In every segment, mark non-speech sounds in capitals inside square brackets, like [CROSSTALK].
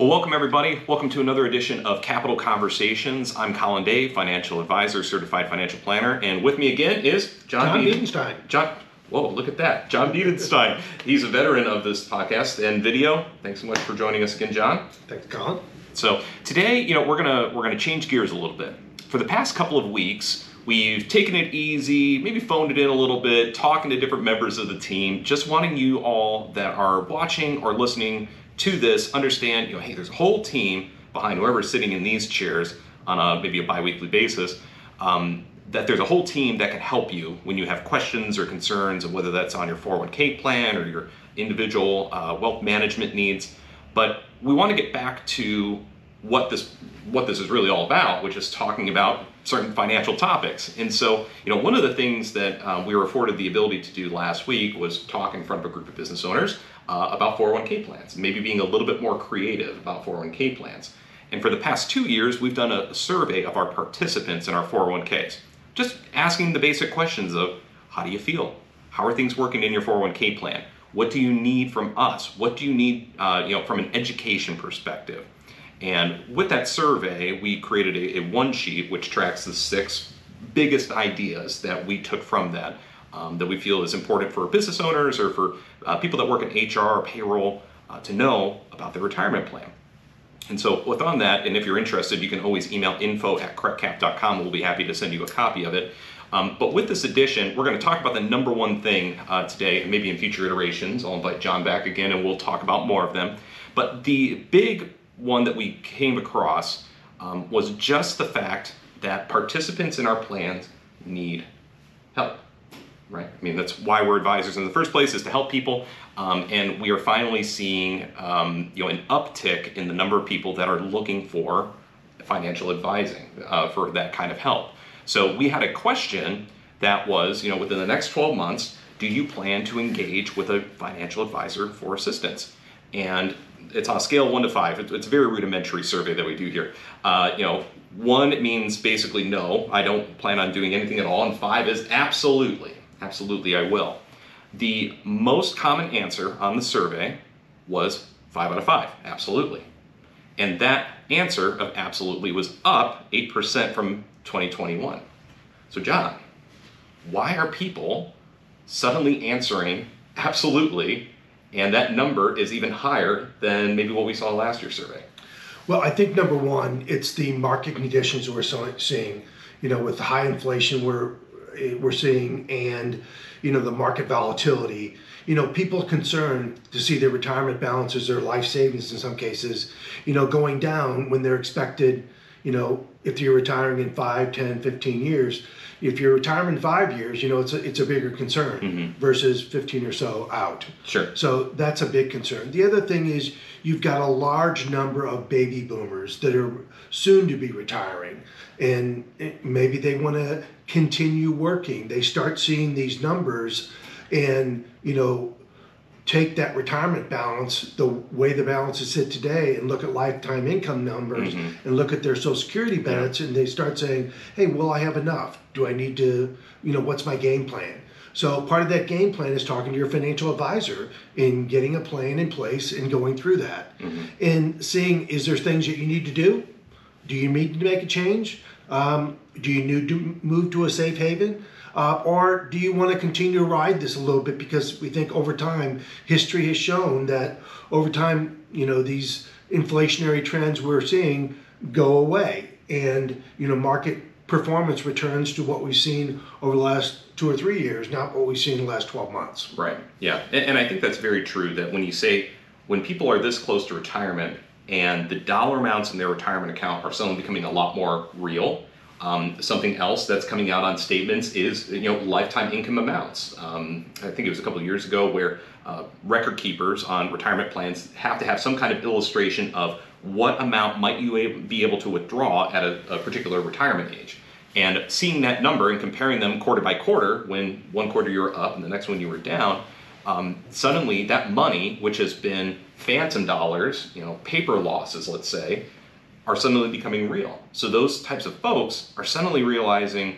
Well, welcome everybody. Welcome to another edition of Capital Conversations. I'm Colin Day, financial advisor, certified financial planner, and with me again is John, John Biedenstein. John, whoa, look at that, John Biedenstein. He's a veteran of this podcast and video. Thanks so much for joining us again, John. Thanks, Colin. So today, you know, we're gonna we're gonna change gears a little bit. For the past couple of weeks, we've taken it easy, maybe phoned it in a little bit, talking to different members of the team, just wanting you all that are watching or listening to this understand, you know, hey, there's a whole team behind whoever's sitting in these chairs on a maybe a biweekly basis. Um, that there's a whole team that can help you when you have questions or concerns, of whether that's on your 401k plan or your individual uh, wealth management needs. But we want to get back to what this what this is really all about, which is talking about certain financial topics. And so, you know, one of the things that um, we were afforded the ability to do last week was talk in front of a group of business owners uh, about 401k plans, maybe being a little bit more creative about 401k plans. And for the past two years, we've done a survey of our participants in our 401ks, just asking the basic questions of how do you feel? How are things working in your 401k plan? What do you need from us? What do you need, uh, you know, from an education perspective? And with that survey, we created a, a one sheet which tracks the six biggest ideas that we took from that um, that we feel is important for business owners or for uh, people that work in HR or payroll uh, to know about their retirement plan. And so, with on that, and if you're interested, you can always email info at correctcap.com. We'll be happy to send you a copy of it. Um, but with this edition, we're going to talk about the number one thing uh, today, and maybe in future iterations. I'll invite John back again and we'll talk about more of them. But the big one that we came across um, was just the fact that participants in our plans need help right? I mean, that's why we're advisors in the first place is to help people. Um, and we are finally seeing, um, you know, an uptick in the number of people that are looking for financial advising uh, for that kind of help. So we had a question that was, you know, within the next 12 months, do you plan to engage with a financial advisor for assistance? And it's on a scale one to five. It's a very rudimentary survey that we do here. Uh, you know, one means basically no, I don't plan on doing anything at all, and five is absolutely. Absolutely, I will. The most common answer on the survey was five out of five, absolutely. And that answer of absolutely was up 8% from 2021. So, John, why are people suddenly answering absolutely, and that number is even higher than maybe what we saw last year's survey? Well, I think number one, it's the market conditions we're seeing. You know, with high inflation we're Eh, we're seeing, and you know the market volatility. You know, people concerned to see their retirement balances or life savings in some cases, you know, going down when they're expected. You know, if you're retiring in 5, 10, 15 years, if you're retiring in five years, you know, it's a, it's a bigger concern Mhm. versus 15 or so out. Sure. So that's a big concern. The other thing is you've got a large number of baby boomers that are soon to be retiring, and maybe they want to continue working. They start seeing these numbers, and you know, take that retirement balance, the way the balances sit today, and look at lifetime income numbers, Mhm. and look at their Social Security benefits, and they start saying, "Hey, will I have enough? Do I need to? You know, what's my game plan?" So part of that game plan is talking to your financial advisor and getting a plan in place and going through that Mhm. and seeing is there things that you need to do? Do you need to make a change? Um, do you need to move to a safe haven? Uh, or do you want to continue to ride this a little bit because we think over time history has shown that over time you know these inflationary trends we're seeing go away and you know market performance returns to what we've seen over the last two or three years, not what we've seen in the last 12 months. Right. Yeah. And, and I think that's very true that when you say, when people are this close to retirement and the dollar amounts in their retirement account are suddenly becoming a lot more real, um, something else that's coming out on statements is you know lifetime income amounts. Um, I think it was a couple of years ago where uh, record keepers on retirement plans have to have some kind of illustration of what amount might you be able to withdraw at a, a particular retirement age. And seeing that number and comparing them quarter by quarter, when one quarter you were up and the next one you were down, um, suddenly that money, which has been phantom dollars, you know, paper losses, let's say, are suddenly becoming real. So those types of folks are suddenly realizing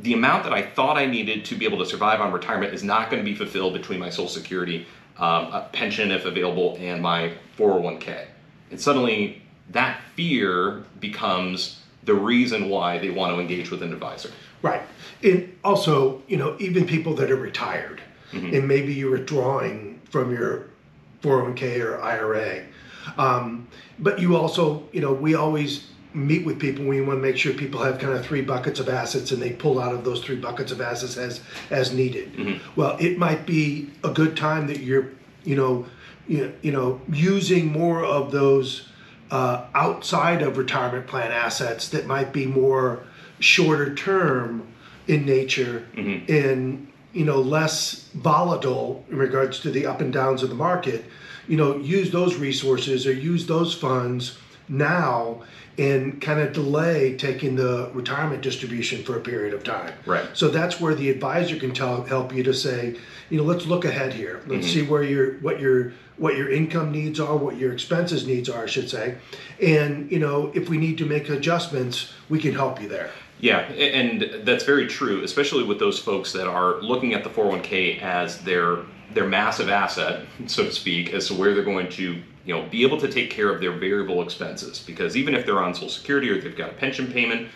the amount that I thought I needed to be able to survive on retirement is not going to be fulfilled between my Social Security, um, a pension if available, and my 401k. And suddenly that fear becomes the reason why they want to engage with an advisor. Right. And also, you know, even people that are retired Mm-hmm. and maybe you're withdrawing from your 401k or IRA. Um, but you also, you know, we always meet with people. We want to make sure people have kind of three buckets of assets and they pull out of those three buckets of assets as as needed. Mm-hmm. Well, it might be a good time that you're, you know, you, you know, using more of those uh, outside of retirement plan assets that might be more shorter term in nature and you know less volatile in regards to the up and downs of the market you know use those resources or use those funds now and kind of delay taking the retirement distribution for a period of time. Right. so that's where the advisor can tell help you to say you know let's look ahead here. Let's mm-hmm. see where your what your what your income needs are what your expenses needs are i should say. And you know if we need to make adjustments we can help you there Yeah, and that's very true, especially with those folks that are looking at the 401k as their their massive asset, so to speak, as to where they're going to, you know, be able to take care of their variable expenses. Because even if they're on Social Security or they've got a pension payment,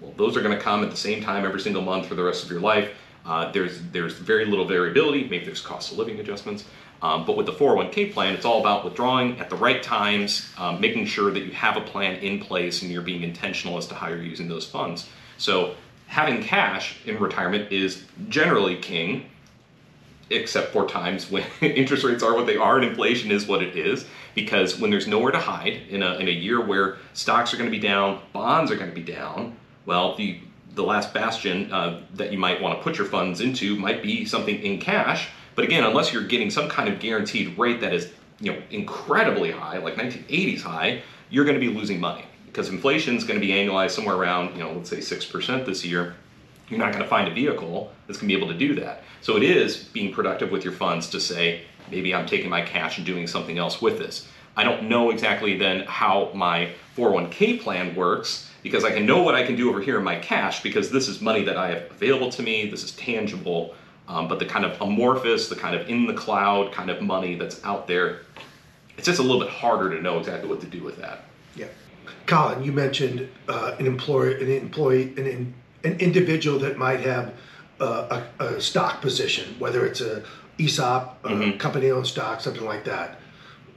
well, those are going to come at the same time every single month for the rest of your life. Uh, there's there's very little variability. Maybe there's cost of living adjustments. Um, but with the 401k plan, it's all about withdrawing at the right times, um, making sure that you have a plan in place and you're being intentional as to how you're using those funds. So having cash in retirement is generally king, except for times when [LAUGHS] interest rates are what they are and inflation is what it is. Because when there's nowhere to hide in a, in a year where stocks are going to be down, bonds are going to be down, well, the the last bastion uh, that you might want to put your funds into might be something in cash. But again, unless you're getting some kind of guaranteed rate that is you know incredibly high, like 1980s high, you're going to be losing money because inflation is going to be annualized somewhere around you know let's say six percent this year you're not going to find a vehicle that's going to be able to do that. So it is being productive with your funds to say, maybe I'm taking my cash and doing something else with this. I don't know exactly then how my 401k plan works because I can know what I can do over here in my cash because this is money that I have available to me, this is tangible. Um, but the kind of amorphous, the kind of in the cloud kind of money that's out there, it's just a little bit harder to know exactly what to do with that. Yeah, Colin, you mentioned uh, an employer, an employee, an in, an individual that might have uh, a, a stock position, whether it's a ESOP, a company-owned stock, something like that.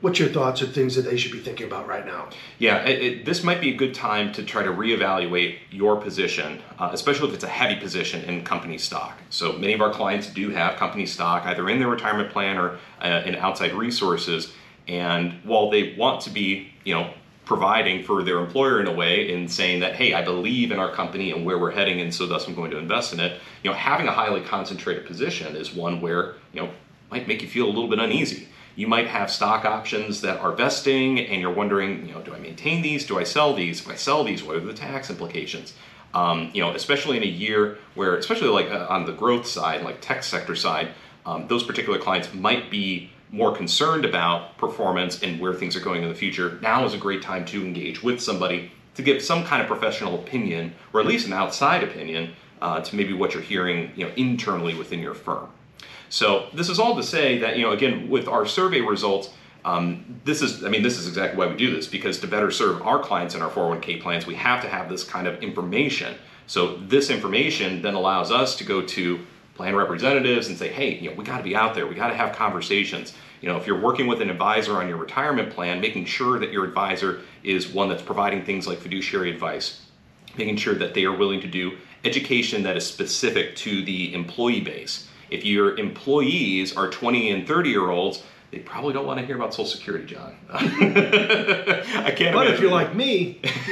What's your thoughts or things that they should be thinking about right now? Yeah, it, it, this might be a good time to try to reevaluate your position, uh, especially if it's a heavy position in company stock. So many of our clients do have company stock either in their retirement plan or uh, in outside resources. And while they want to be, you know, providing for their employer in a way in saying that, hey, I believe in our company and where we're heading, and so thus I'm going to invest in it. You know, having a highly concentrated position is one where you know might make you feel a little bit uneasy. You might have stock options that are vesting, and you're wondering, you know, do I maintain these? Do I sell these? If I sell these, what are the tax implications? Um, you know, especially in a year where, especially like uh, on the growth side, like tech sector side, um, those particular clients might be more concerned about performance and where things are going in the future. Now is a great time to engage with somebody to give some kind of professional opinion, or at least an outside opinion, uh, to maybe what you're hearing, you know, internally within your firm. So this is all to say that you know again with our survey results, um, this is I mean this is exactly why we do this because to better serve our clients in our 401k plans, we have to have this kind of information. So this information then allows us to go to plan representatives and say, hey, you know, we got to be out there. We got to have conversations. You know, if you're working with an advisor on your retirement plan, making sure that your advisor is one that's providing things like fiduciary advice, making sure that they are willing to do education that is specific to the employee base. If your employees are 20 and 30 year olds, they probably don't want to hear about Social Security, John. [LAUGHS] I can't. But if you're like me, [LAUGHS]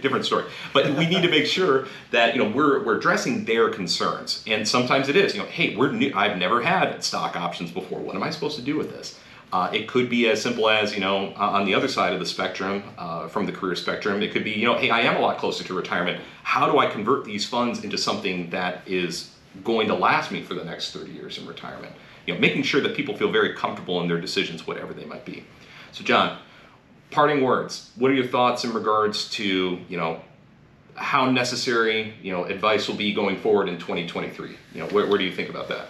different story. But we need to make sure that you know we're we're addressing their concerns, and sometimes it is you know, hey, we're new. I've never had stock options before. What am I supposed to do with this? Uh, it could be as simple as you know, on the other side of the spectrum, uh, from the career spectrum, it could be you know, hey, I am a lot closer to retirement. How do I convert these funds into something that is going to last me for the next 30 years in retirement? You know, making sure that people feel very comfortable in their decisions, whatever they might be. So, John, parting words. What are your thoughts in regards to you know how necessary you know advice will be going forward in 2023? You know, where, where do you think about that?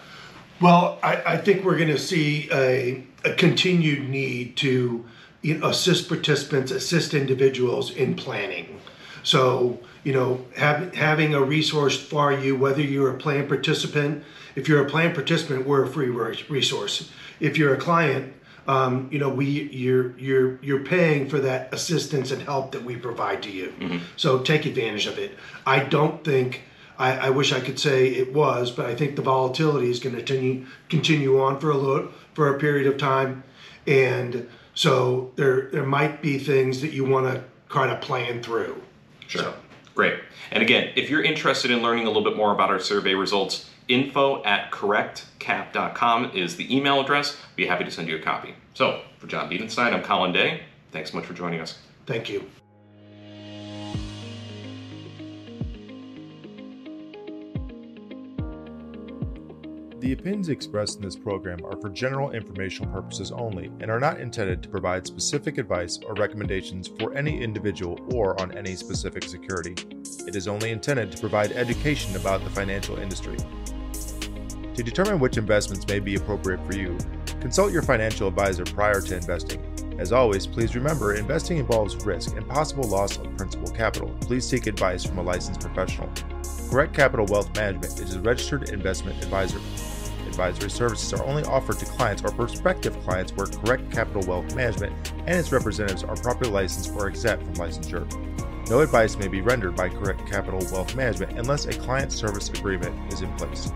Well, I, I think we're going to see a, a continued need to you know, assist participants, assist individuals in planning. So, you know, have, having a resource for you, whether you're a plan participant, if you're a plan participant, we're a free resource. If you're a client, um, you know, we you're you're you're paying for that assistance and help that we provide to you. Mm-hmm. So take advantage of it. I don't think I, I, wish I could say it was, but I think the volatility is going to continue continue on for a little for a period of time, and so there there might be things that you want to kind of plan through. Sure. So. Great. And again, if you're interested in learning a little bit more about our survey results, info at correctcap.com is the email address. Be happy to send you a copy. So, for John Biedenstein, I'm Colin Day. Thanks so much for joining us. Thank you. The opinions expressed in this program are for general informational purposes only and are not intended to provide specific advice or recommendations for any individual or on any specific security. It is only intended to provide education about the financial industry. To determine which investments may be appropriate for you, consult your financial advisor prior to investing. As always, please remember investing involves risk and possible loss of principal capital. Please seek advice from a licensed professional. Correct Capital Wealth Management is a registered investment advisor advisory services are only offered to clients or prospective clients where Correct Capital Wealth Management and its representatives are properly licensed or exempt from licensure. No advice may be rendered by Correct Capital Wealth Management unless a client service agreement is in place.